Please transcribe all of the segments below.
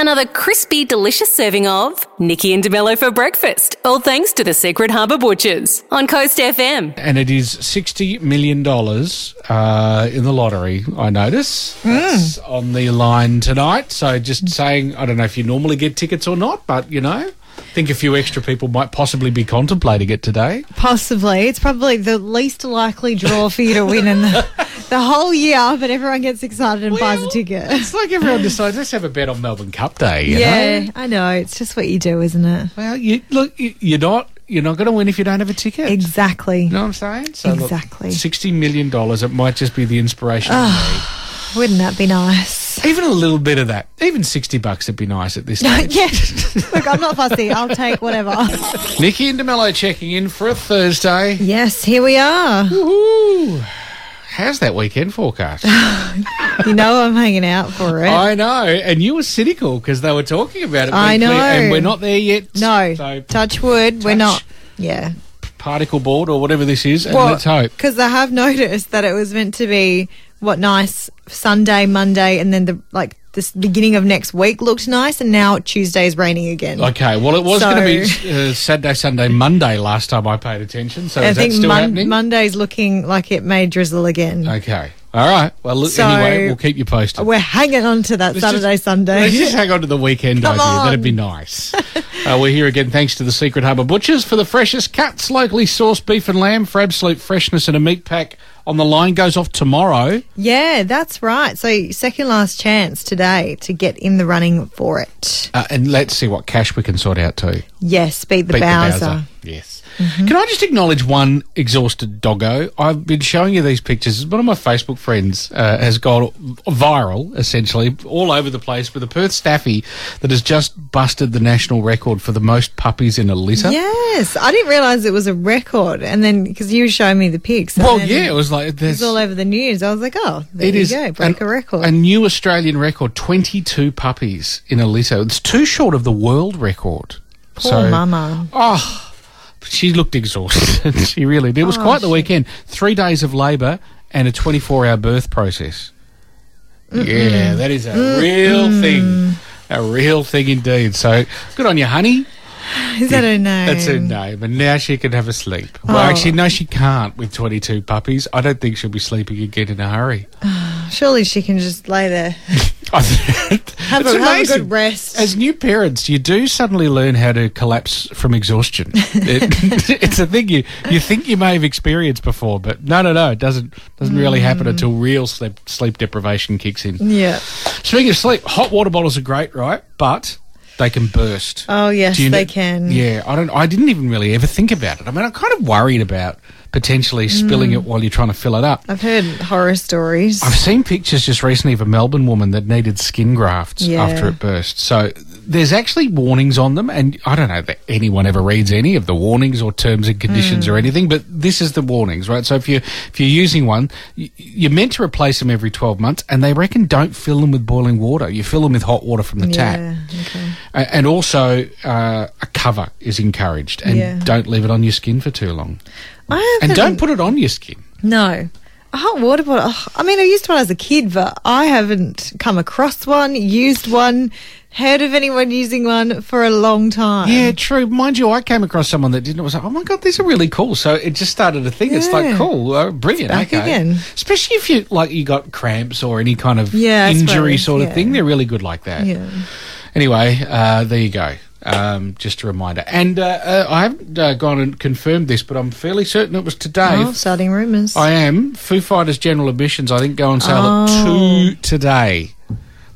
Another crispy, delicious serving of Nikki and DeMello for breakfast. All thanks to the Secret Harbour Butchers on Coast FM. And it is $60 million uh, in the lottery, I notice. Hmm. That's on the line tonight. So just saying, I don't know if you normally get tickets or not, but, you know, I think a few extra people might possibly be contemplating it today. Possibly. It's probably the least likely draw for you to win in the, the whole year, but everyone gets excited and buys a ticket. It's like everyone decides, let's have a bet on Melbourne Cup Day, you yeah, know? I know. It's just what you do, isn't it? Well, you, look, you, you're not you're not going to win if you don't have a ticket. Exactly. You know what I'm saying? So look, Exactly. $60 million, it might just be the inspiration need. Wouldn't that be nice? Even a little bit of that. Even 60 bucks would be nice at this stage. yeah. Look, I'm not fussy. I'll take whatever. Nikki and DeMello checking in for a Thursday. yes, here we are. Woohoo! How's that weekend forecast? You know I'm hanging out for it. I know, and you were cynical because they were talking about it. I know. and we're not there yet. no. so touch wood. We're not. Yeah. particle board or whatever this is, and let's hope. Because I have noticed that it was meant to be what nice Sunday, Monday, and then the like this beginning of next week looked nice, and now Tuesday's raining again. Okay, well, it was So- going to be uh, Saturday, Sunday, Monday last time I paid attention. So I is that think still Mon- happening? Monday's looking like it may drizzle again. okay, all right. Well, look, So- anyway, we'll keep you posted. We're hanging on to that Let's Saturday, just- Sunday. Let's just hang on to the weekend Come idea. on. That'd be nice. uh, we're here again thanks to the Secret Harbour Butchers for the freshest cuts, locally sourced beef and lamb for absolute freshness and a meat pack on the line goes off tomorrow. yeah, that's right. So second last chance today to get in the running for it. Uh, and let's see what cash we can sort out too. Yes, beat the Beat the Bowser. Yes. Can I just acknowledge one exhausted doggo? I've been showing you these pictures. One of my Facebook friends uh, has gone viral, essentially, all over the place with a Perth staffy that has just busted the national record for the most puppies in a litter. Yes, I didn't realise it was a record, and then because you were showing me the pics. Well, yeah, it was like it there's was all over the news. I was like, oh, there It you is go, break an- a record. A new Australian record: twenty-two puppies in a litter. It's too short of the world record. Poor mama. Oh, she looked exhausted. she really did. It was Oh, quite the oh, she- weekend. Three days of labour and a twenty-four hour birth process. Yeah, that is a real thing. A real thing indeed. So good on you, honey. Is that her name? That's her name. And now she can have a sleep. Well, Oh. actually, no, she can't with 22 puppies. I don't think she'll be sleeping again in a hurry. Surely she can just lay there, have, a, have a good rest. As new parents, you do suddenly learn how to collapse from exhaustion. It, it's a thing you you think you may have experienced before, but no, no, no, it doesn't doesn't really happen Mm. until real sleep sleep deprivation kicks in. yeah. Speaking of sleep, hot water bottles are great, right? But they can burst. Oh yes, they can. Yeah, I don't. I didn't even really ever think about it. I mean, I'm kind of worried about potentially spilling it mm. while you're trying to fill it up. I've heard horror stories. I've seen pictures just recently of a Melbourne woman that needed skin grafts Yeah. after it burst. So there's actually warnings on them, and I don't know that anyone ever reads any of the warnings or terms and conditions Hmm. or anything, but this is the warnings, right? So if you if you're using one, you're meant to replace them every 12 months, and they reckon don't fill them with boiling water. You fill them with hot water from the tap. Okay. And also, uh, a cover is encouraged, and Yeah. don't leave it on your skin for too long. I And don't put it on your skin. No. Hot water bottle. ugh, I mean, I used one as a kid, but I haven't come across one, used one, heard of anyone using one for a long time. Yeah, true. Mind you, I came across someone that didn't. Was like, oh my god, these are really cool. So it just started a thing. It's like cool, uh, brilliant. back okay. again. Especially if you like you got cramps or any kind of Yeah, injury suppose, sort of yeah. thing. They're really good like that. Yeah. Anyway, uh, there you go. Um, just a reminder. And uh, uh, I haven't uh, gone and confirmed this, but I'm fairly certain it was today. Oh, starting rumours. I am. Foo Fighters General Admissions, I think, go on sale Oh. at 2 today.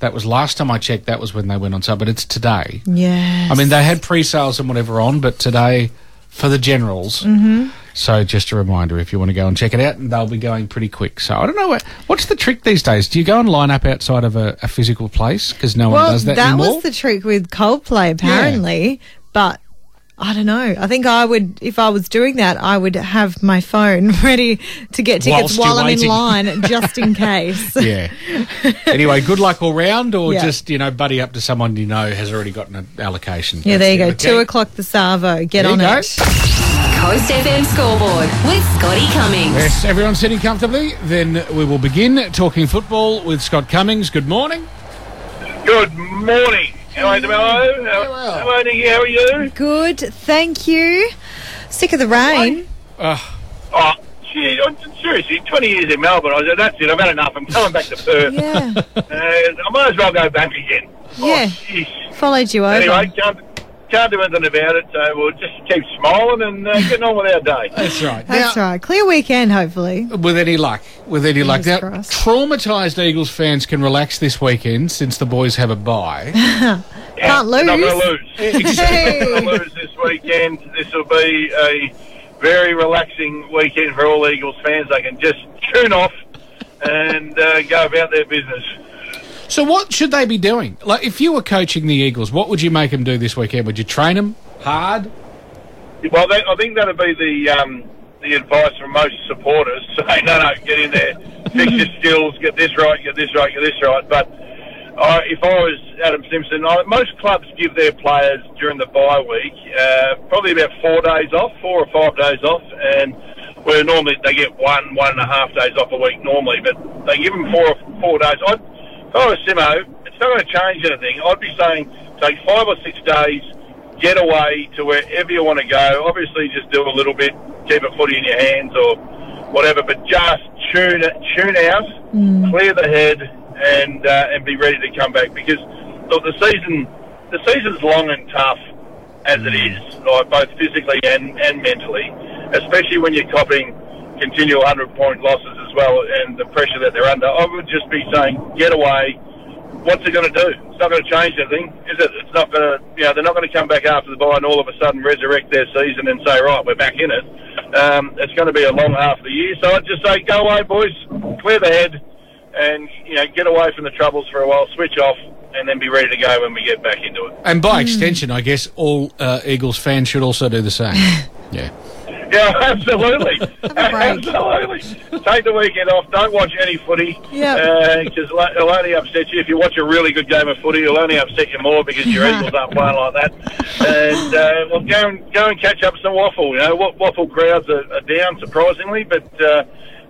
That was last time I checked, that was when they went on sale, but it's today. yes. I mean, they had pre-sales and whatever on, but today for the generals. Mm-hmm. So just a reminder, if you want to go and check it out, and they'll be going pretty quick. So I don't know what what's the trick these days. Do you go and line up outside of a, a physical place because no one does that, that anymore? That was the trick with Coldplay, apparently. But I don't know. I think I would, if I was doing that, I would have my phone ready to get tickets Whilst while I'm in line, just in case. yeah. anyway, good luck all round, or Yeah. just you know, buddy up to someone you know has already gotten an allocation. Yeah, there you go. Okay? Two o'clock the Savo. Get There on you go. it. Coast FM scoreboard with Scotty Cummings. Yes, everyone sitting comfortably. Then we will begin talking football with Scott Cummings. Good morning. Good morning. Hello, DeMello. well. Hello, Nikki. How are you? Good, thank you. Sick of the rain. Oh, gee, I'm- seriously, 20 years in Melbourne. I said, that's it. I've had enough. I'm coming back to Perth. Yeah, Uh, I might as well go back again. Yeah. Oh, jeez. followed you over. Anyway, can't, can't do anything about it, so we'll just keep smiling and uh, getting on with our day. That's right. That's Now, right. Clear weekend, hopefully. With any luck, with any luck. Now, Fingers crossed. traumatised Eagles fans can relax this weekend since the boys have a bye. Can't We're not lose. going to lose. Hey. We're not lose this weekend. This will be a very relaxing weekend for all Eagles fans. They can just tune off and uh, go about their business. So, what should they be doing? Like, if you were coaching the Eagles, what would you make them do this weekend? Would you train them hard? Well, I think that'll be the um, the advice from most supporters. Say, no, no, get in there, fix your skills, get this right, get this right, get this right. But uh, if I was Adam Simpson, I, most clubs give their players during the bye week uh, probably about four days off, four or five days off, and where normally they get one, one and a half days off a week normally, but they give them four four days. I'd, if I was Simo, it's not going to change anything. I'd be saying take five or six days get away to wherever you want to go. Obviously, just do a little bit, keep a footy in your hands or whatever, but just tune it, tune out, clear the head, and uh, and be ready to come back because look, the season the season's long and tough as it is, like both physically and, and mentally, especially when you're copying continual hundred point losses as well and the pressure that they're under. I would just be saying, get away, what's it going to do? It's not going to change anything, is it? It's not going to, you know, they're not going to come back after the bye and all of a sudden resurrect their season and say, right, we're back in it. Um, it's going to be a long half of the year. So I'd just say, go away, boys, clear the head, and you know, get away from the troubles for a while, switch off, and then be ready to go when we get back into it. And by extension, I guess all uh, Eagles fans should also do the same. yeah. Yeah, absolutely. absolutely. Take the weekend off. Don't watch any footy. Yep. Because it'll only upset you. If you watch a really good game of footy, it'll only upset you more because your Eagles aren't playing like that. And, uh, well, go and, go and catch up some WAFL. You know, WAFL crowds are, are down, surprisingly, but uh,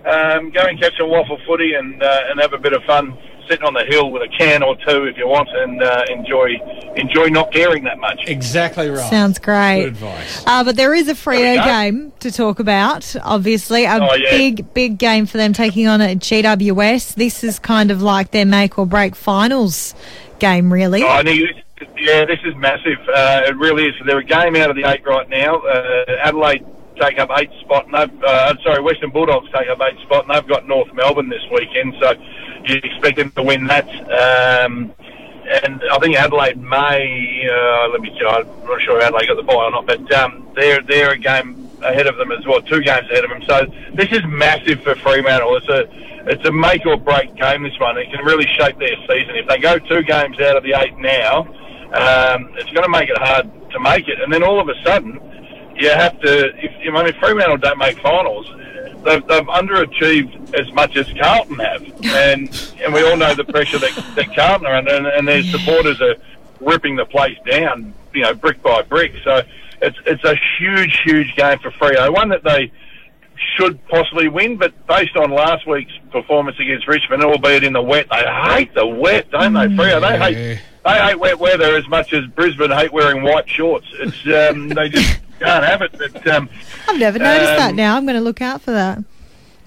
um, go and catch some WAFL footy and, uh, and have a bit of fun sitting on the hill with a can or two if you want and uh, enjoy enjoy not caring that much. Exactly right. Sounds great. Good great. advice. Uh, but there is a Freo There we go. game to talk about, obviously. A Oh, yeah. big, big game for them taking on at GWS. This is kind of like their make or break finals game, really. Oh, I think this, yeah, this is massive. Uh, it really is. They're a game out of the eight right now. Uh, Adelaide take up eight spot, and they've, uh, sorry, Western Bulldogs take up eight spot, and they've got North Melbourne this weekend. So you expect them to win that. Um, and I think Adelaide may. Uh, let me. see, I'm not sure if Adelaide got the ball or not, but um, they're they're a game ahead of them as well, two games ahead of them. So this is massive for Fremantle. It's a it's a make or break game. This one. It can really shape their season. If they go two games out of the eight now, um, it's going to make it hard to make it. And then all of a sudden, you have to. If, I mean, if Fremantle don't make finals, they've, they've underachieved as much as Carlton have, and and we all know the pressure that, that Carlton are under, and, and their supporters are ripping the place down, you know, brick by brick. So it's it's a huge, huge game for Freo, one that they should possibly win, but based on last week's performance against Richmond, albeit in the wet, they hate the wet, don't they? Freo, they hate they hate wet weather as much as Brisbane hate wearing white shorts. It's um, they just can't have it. But um, I've never noticed that um, now. I'm going to look out for that.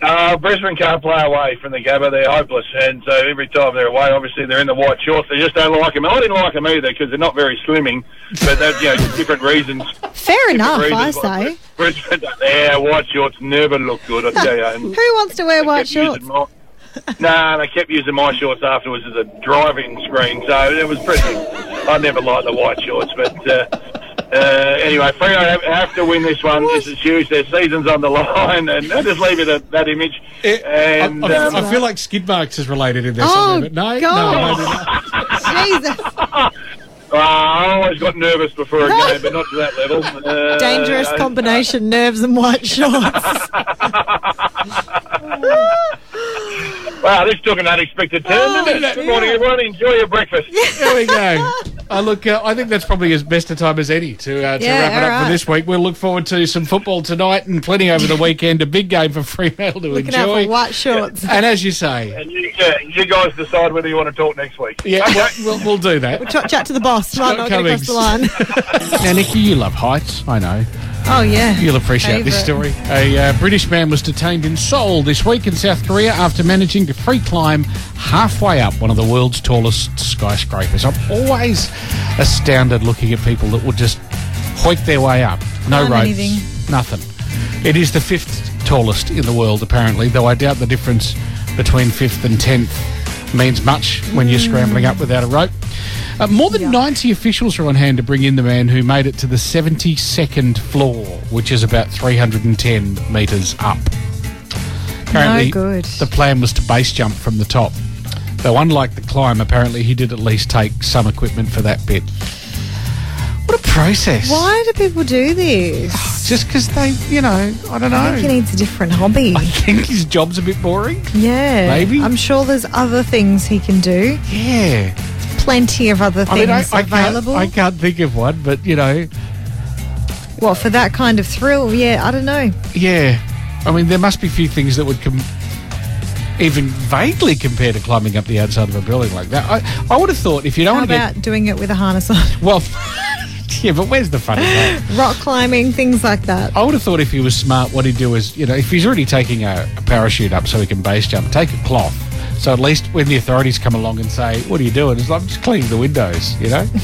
uh, Brisbane can't play away from the Gabba. They're hopeless, and so every time they're away, obviously they're in the white shorts. They just don't like them. I didn't like them either because they're not very slimming, but they're you know different reasons. Fair enough, different I reasons why say. Brisbane, yeah, white shorts never look good. I tell you. And Who wants to wear white shorts? my- Nah, they kept using my shorts afterwards as a driving screen, so it was pretty. I never liked the white shorts, but uh, uh, anyway, Freo have, have to win this one. This is huge. Their season's on the line, and I'll just leave it at that image. It- and I, I- um, I feel like skid marks is related in there Oh, somewhere, but no, God. no, maybe not. Jesus. Uh, I always got nervous before a game, but not to that level. Uh, Dangerous uh, combination, nerves and white shorts. Wow, this took an unexpected turn, Oh, didn't it? Good morning, everyone. Enjoy your breakfast. There we go. Uh, look, uh, I think that's probably as best a time as any to, uh, to Yeah, wrap it all up for this week. We'll look forward to some football tonight and plenty over the weekend. A big game for Fremantle to Looking out enjoy. for white shorts. And as you say, And you, yeah, you guys decide whether you want to talk next week. yeah, we'll, we'll, we'll do that. Ch- chat to the boss. Might not get across the line. now, Nikki, you love heights. I know. Oh yeah. You'll appreciate this story. A uh, British man was detained in Seoul this week in South Korea after managing to free climb halfway up one of the world's tallest skyscrapers. I'm always astounded looking at people that will just hoik their way up. No ropes, anything. nothing. It is the fifth tallest in the world, apparently, though I doubt the difference between fifth and tenth means much when you're scrambling up without a rope. Uh, more than Yeah. 90 officials are on hand to bring in the man who made it to the 72nd floor, which is about 310 metres up. Apparently, good. the plan was to base jump from the top. Though, unlike the climb, apparently he did at least take some equipment for that bit. What a process! Why do people do this? Just because they, you know, I don't know. I think he needs a different hobby. I think his job's a bit boring. Yeah. Maybe. I'm sure there's other things he can do. Yeah. Plenty of other I things mean, I, I, available. can't, I can't think of one, but, you know, What, for that kind of thrill? Yeah, I don't know. yeah. I mean, there must be a few things that would com- even vaguely compare to climbing up the outside of a building like that. I, I would have thought if you don't How want to about doing it with a harness on? Well, yeah, but where's the fun in that? Rock climbing, things like that. I would have thought if he was smart, what he'd do is, you know, if he's already taking a, a parachute up so he can base jump, take a cloth. So at least when the authorities come along and say, "What are you doing?" It's like I'm just cleaning the windows, you know.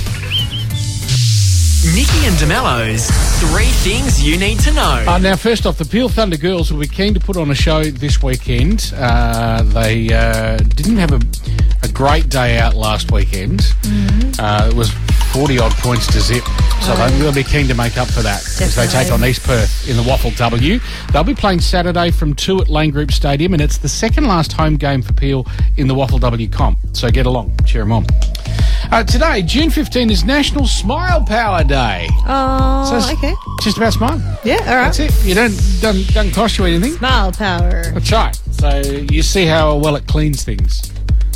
Nikki and DeMello's Three Things You Need to Know. Uh, now, first off, the Peel Thunder Girls will be keen to put on a show this weekend. Uh, they uh, didn't have a, a great day out last weekend. Uh, it was 40 odd points to zip. So they will be keen to make up for that as they take on East Perth in the WAFLW. They'll be playing Saturday from 2 at Lane Group Stadium, and it's the second last home game for Peel in the WAFLW comp. So get along, cheer them on. Uh, today, June 15, is National Smile Power Day. Oh, So it's okay. Just about smile. Yeah, all right. That's it. You don't doesn't, doesn't cost you anything. Smile power. That's right. So you see how well it cleans things.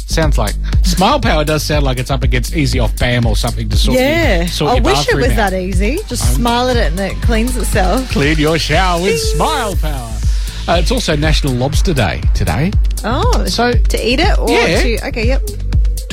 Sounds like Smile Power does sound like it's up against Easy Off Bam or something to sort Yeah. your, sort I your wish it was out. that easy. Just smile at it and it cleans itself. Clean your shower with Smile Power. Uh, it's also National Lobster Day today. Oh, So- to eat it or Yeah. to okay, yep.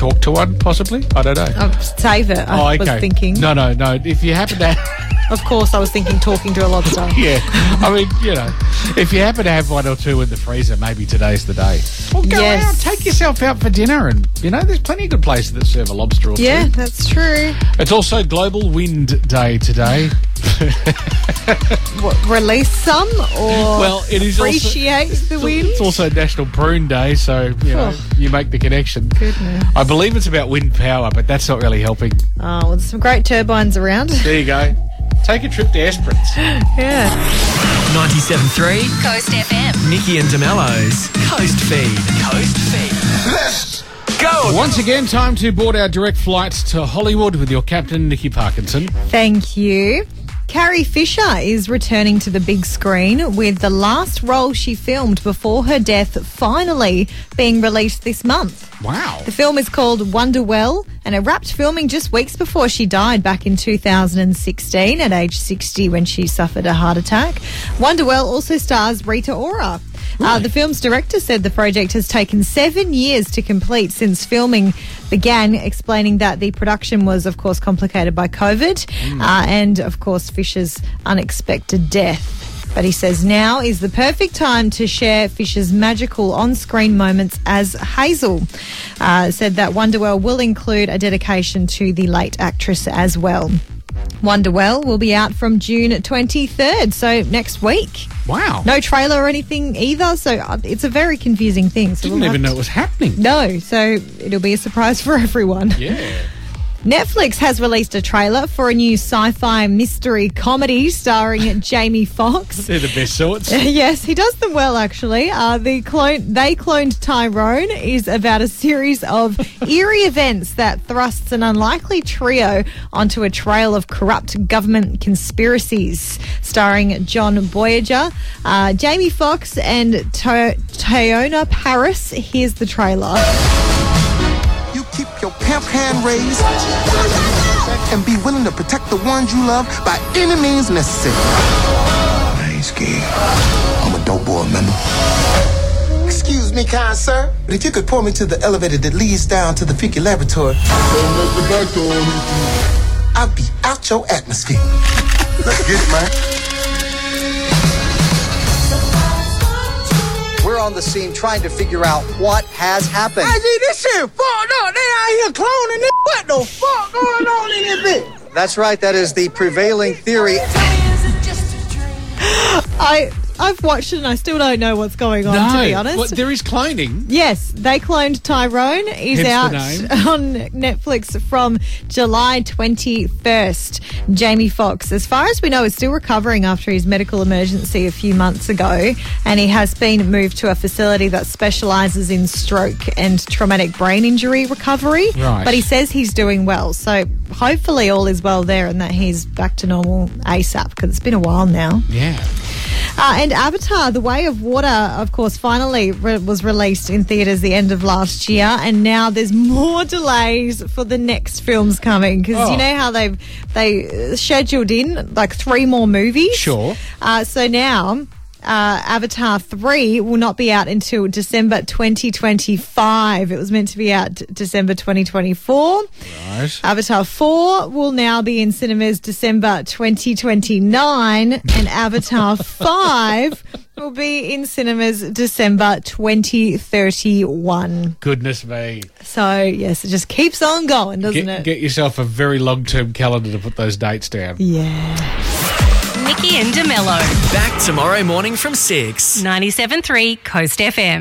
Talk to one, possibly. I don't know. I'll save it. I oh, okay. was thinking. No, no, no. If you happen to, Of course, I was thinking talking to a lobster. yeah. I mean, you know, if you happen to have one or two in the freezer, maybe today's the day. Well, go Yes. out, take yourself out for dinner, and you know, there's plenty of good places that serve a lobster or Yeah, two. that's true. It's also Global Wind Day today. What, release some or Well, it is also- appreciate the wind. It's also National Prune Day, so you know Oh. you make the connection. Goodness. I believe it's about wind power, but that's not really helping. Oh, well, there's some great turbines around. There you go. Take a trip to Esperance. yeah. 97.3 Coast FM. Nikki and DeMello's Coast Feed. Coast Feed. Let's go. Once again, time to board our direct flight to Hollywood with your captain, Nikki Parkinson. Thank you. Carrie Fisher is returning to the big screen with the last role she filmed before her death finally being released this month. Wow. The film is called Wonderwell and it wrapped filming just weeks before she died back in 2016 at age 60 when she suffered a heart attack. Wonderwell also stars Rita Ora. Uh, the film's director said the project has taken seven years to complete since filming began, explaining that the production was, of course, complicated by COVID uh, and, of course, Fisher's unexpected death. But he says now is the perfect time to share Fisher's magical on screen moments as Hazel. Uh, said that Wonderwell will include a dedication to the late actress as well. Wonderwell will be out from June 23rd, so next week. Wow. No trailer or anything either, so uh, it's a very confusing thing. So Didn't we'll even know it was happening. No, so it'll be a surprise for everyone. Yeah. Netflix has released a trailer for a new sci-fi mystery comedy starring Jamie Foxx. They're the best sorts. yes, he does them well actually. Uh, the clone they cloned Tyrone is about a series of eerie events that thrusts an unlikely trio onto a trail of corrupt government conspiracies. Starring John Boyega, uh, Jamie Foxx, and to- Teyonah Parris. Here's the trailer. Your pimp hand raised. and be willing to protect the ones you love by any means necessary. I ain't scared. I'm a dope boy, remember? Excuse me, kind sir, but if you could point me to the elevator that leads down to the Freaky Laboratory, I'll be out your atmosphere. Let's get it, man. On the scene trying to figure out what has happened. Hey, G, this shit fucked up. They out here cloning this. What the fuck going on in this bitch? That's right, that is the prevailing theory. I I've watched it and I still don't know what's going on. To be honest, Well, there is cloning. Yes, they cloned Tyrone. He's Hence out on Netflix from July 21st. Jamie Foxx, as far as we know, is still recovering after his medical emergency a few months ago. And he has been moved to a facility that specialises in stroke and traumatic brain injury recovery. Right. But he says he's doing well. So hopefully all is well there and that he's back to normal ASAP because it's been a while now. Yeah. Uh, and Avatar: The Way of Water, of course, finally re- was released in theaters the end of last year, and now there's more delays for the next films coming because Oh. you know how they've they uh, scheduled in like three more movies. Sure. Uh, so now. Uh, Avatar 3 will not be out until December 2025. It was meant to be out d- December 2024. Right. Avatar 4 will now be in cinemas December 2029, and Avatar 5 will be in cinemas December 2031. Goodness me. So, yes, it just keeps on going, doesn't Get, it? get yourself a very long term calendar to put those dates down. yeah. And DeMello. Back tomorrow morning from 6. 97.3 Coast FM.